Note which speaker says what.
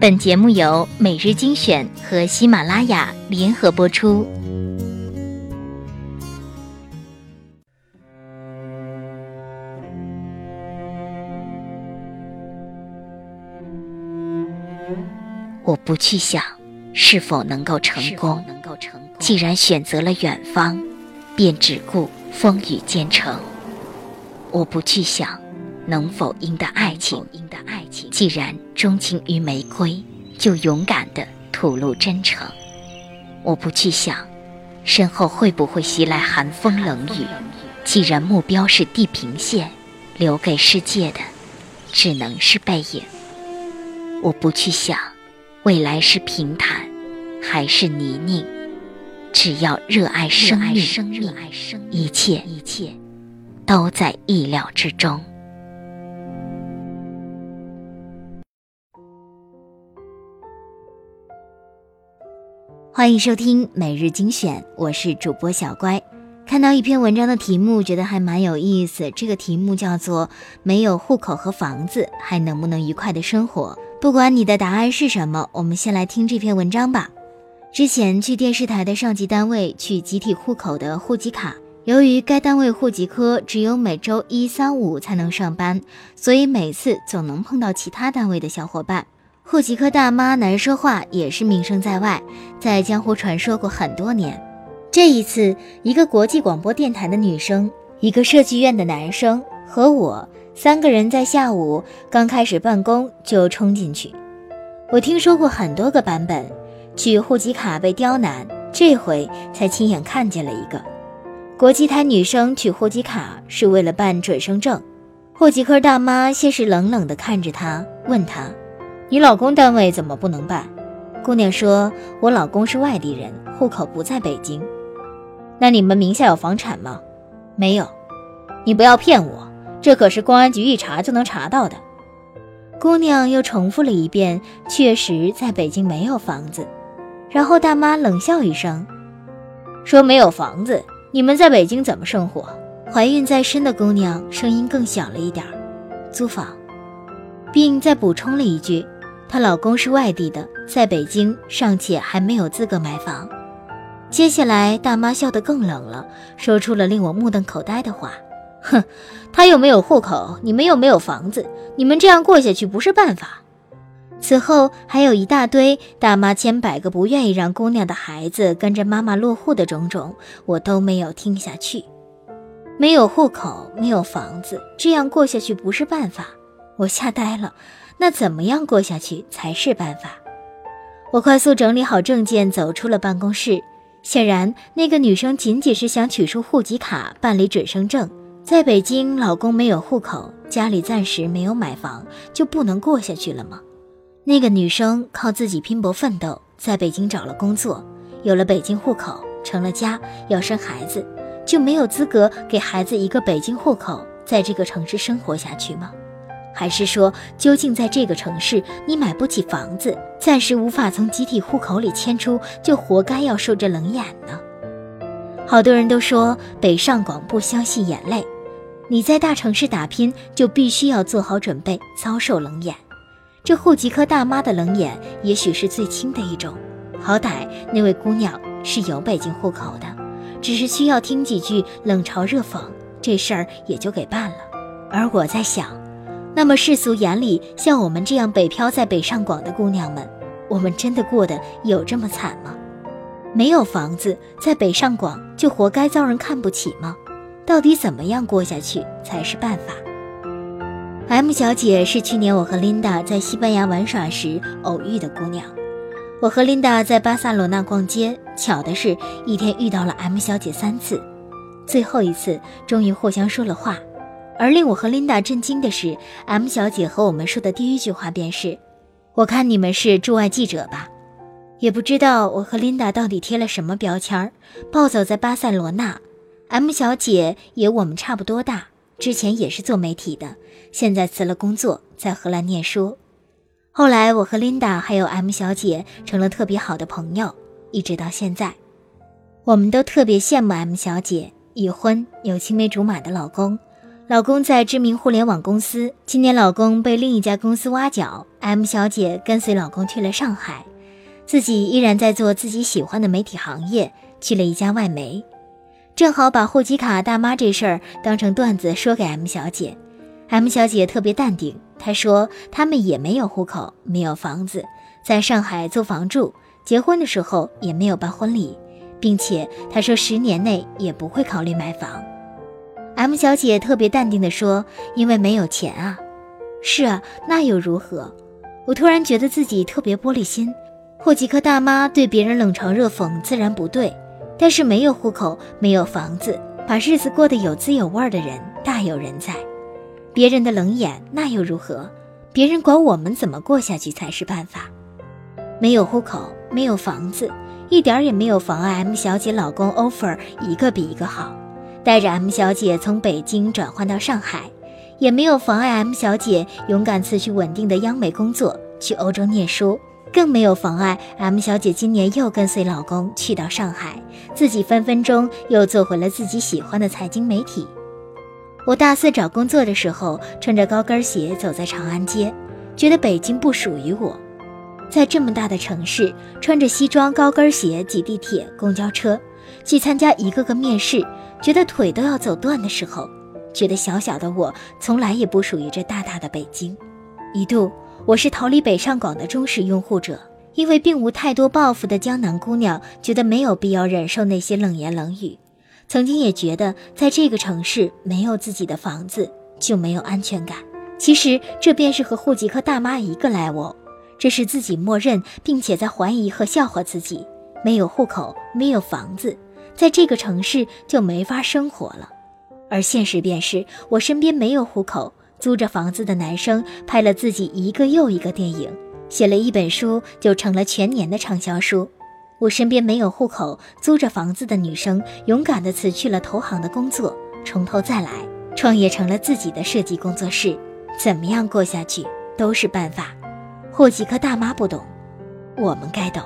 Speaker 1: 本节目由每日精选和喜马拉雅联合播出。我不去想是否能够成功，既然选择了远方，便只顾风雨兼程。我不去想能否赢得爱情。赢得爱情既然钟情于玫瑰，就勇敢地吐露真诚。我不去想，身后会不会袭来寒风冷雨。既然目标是地平线，留给世界的只能是背影。我不去想，未来是平坦还是泥泞。只要热爱生命，一切一切都在意料之中。欢迎收听每日精选，我是主播小乖。看到一篇文章的题目，觉得还蛮有意思。这个题目叫做“没有户口和房子，还能不能愉快的生活？”不管你的答案是什么，我们先来听这篇文章吧。之前去电视台的上级单位取集体户口的户籍卡，由于该单位户籍科只有每周一、三、五才能上班，所以每次总能碰到其他单位的小伙伴。户籍科大妈难说话，也是名声在外，在江湖传说过很多年。这一次，一个国际广播电台的女生，一个设计院的男生和我三个人在下午刚开始办公就冲进去。我听说过很多个版本，取户籍卡被刁难，这回才亲眼看见了一个。国际台女生取户籍卡是为了办准生证，户籍科大妈先是冷冷地看着她，问她。你老公单位怎么不能办？姑娘说：“我老公是外地人，户口不在北京。”那你们名下有房产吗？没有。你不要骗我，这可是公安局一查就能查到的。姑娘又重复了一遍：“确实在北京没有房子。”然后大妈冷笑一声，说：“没有房子，你们在北京怎么生活？”怀孕在身的姑娘声音更小了一点：“租房。”并再补充了一句。她老公是外地的，在北京尚且还没有资格买房。接下来，大妈笑得更冷了，说出了令我目瞪口呆的话：“哼，他又没有户口，你们又没有房子，你们这样过下去不是办法。”此后还有一大堆大妈千百个不愿意让姑娘的孩子跟着妈妈落户的种种，我都没有听下去。没有户口，没有房子，这样过下去不是办法，我吓呆了。那怎么样过下去才是办法？我快速整理好证件，走出了办公室。显然，那个女生仅仅是想取出户籍卡办理准生证。在北京，老公没有户口，家里暂时没有买房，就不能过下去了吗？那个女生靠自己拼搏奋斗，在北京找了工作，有了北京户口，成了家，要生孩子，就没有资格给孩子一个北京户口，在这个城市生活下去吗？还是说，究竟在这个城市，你买不起房子，暂时无法从集体户口里迁出，就活该要受这冷眼呢？好多人都说北上广不相信眼泪，你在大城市打拼，就必须要做好准备遭受冷眼。这户籍科大妈的冷眼，也许是最轻的一种。好歹那位姑娘是有北京户口的，只是需要听几句冷嘲热讽，这事儿也就给办了。而我在想。那么世俗眼里，像我们这样北漂在北上广的姑娘们，我们真的过得有这么惨吗？没有房子，在北上广就活该遭人看不起吗？到底怎么样过下去才是办法？M 小姐是去年我和琳达在西班牙玩耍时偶遇的姑娘。我和琳达在巴塞罗那逛街，巧的是一天遇到了 M 小姐三次，最后一次终于互相说了话。而令我和琳达震惊的是，M 小姐和我们说的第一句话便是：“我看你们是驻外记者吧？”也不知道我和琳达到底贴了什么标签儿。暴走在巴塞罗那，M 小姐也我们差不多大，之前也是做媒体的，现在辞了工作，在荷兰念书。后来我和琳达还有 M 小姐成了特别好的朋友，一直到现在，我们都特别羡慕 M 小姐已婚有青梅竹马的老公。老公在知名互联网公司，今年老公被另一家公司挖角，M 小姐跟随老公去了上海，自己依然在做自己喜欢的媒体行业，去了一家外媒，正好把户籍卡大妈这事儿当成段子说给 M 小姐。M 小姐特别淡定，她说他们也没有户口，没有房子，在上海租房住，结婚的时候也没有办婚礼，并且她说十年内也不会考虑买房。M 小姐特别淡定地说：“因为没有钱啊。”是啊，那又如何？我突然觉得自己特别玻璃心。霍吉科大妈对别人冷嘲热讽自然不对，但是没有户口、没有房子，把日子过得有滋有味的人大有人在。别人的冷眼那又如何？别人管我们怎么过下去才是办法。没有户口，没有房子，一点也没有妨碍 M 小姐老公 offer 一个比一个好。带着 M 小姐从北京转换到上海，也没有妨碍 M 小姐勇敢辞去稳定的央美工作去欧洲念书，更没有妨碍 M 小姐今年又跟随老公去到上海，自己分分钟又做回了自己喜欢的财经媒体。我大四找工作的时候，穿着高跟鞋走在长安街，觉得北京不属于我，在这么大的城市，穿着西装高跟鞋挤地铁、公交车，去参加一个个面试。觉得腿都要走断的时候，觉得小小的我从来也不属于这大大的北京。一度我是逃离北上广的忠实拥护者，因为并无太多抱负的江南姑娘觉得没有必要忍受那些冷言冷语。曾经也觉得在这个城市没有自己的房子就没有安全感。其实这便是和户籍科大妈一个 level，这是自己默认并且在怀疑和笑话自己，没有户口，没有房子。在这个城市就没法生活了，而现实便是我身边没有户口、租着房子的男生拍了自己一个又一个电影，写了一本书就成了全年的畅销书。我身边没有户口、租着房子的女生勇敢地辞去了投行的工作，从头再来，创业成了自己的设计工作室。怎么样过下去都是办法。户籍科大妈不懂，我们该懂。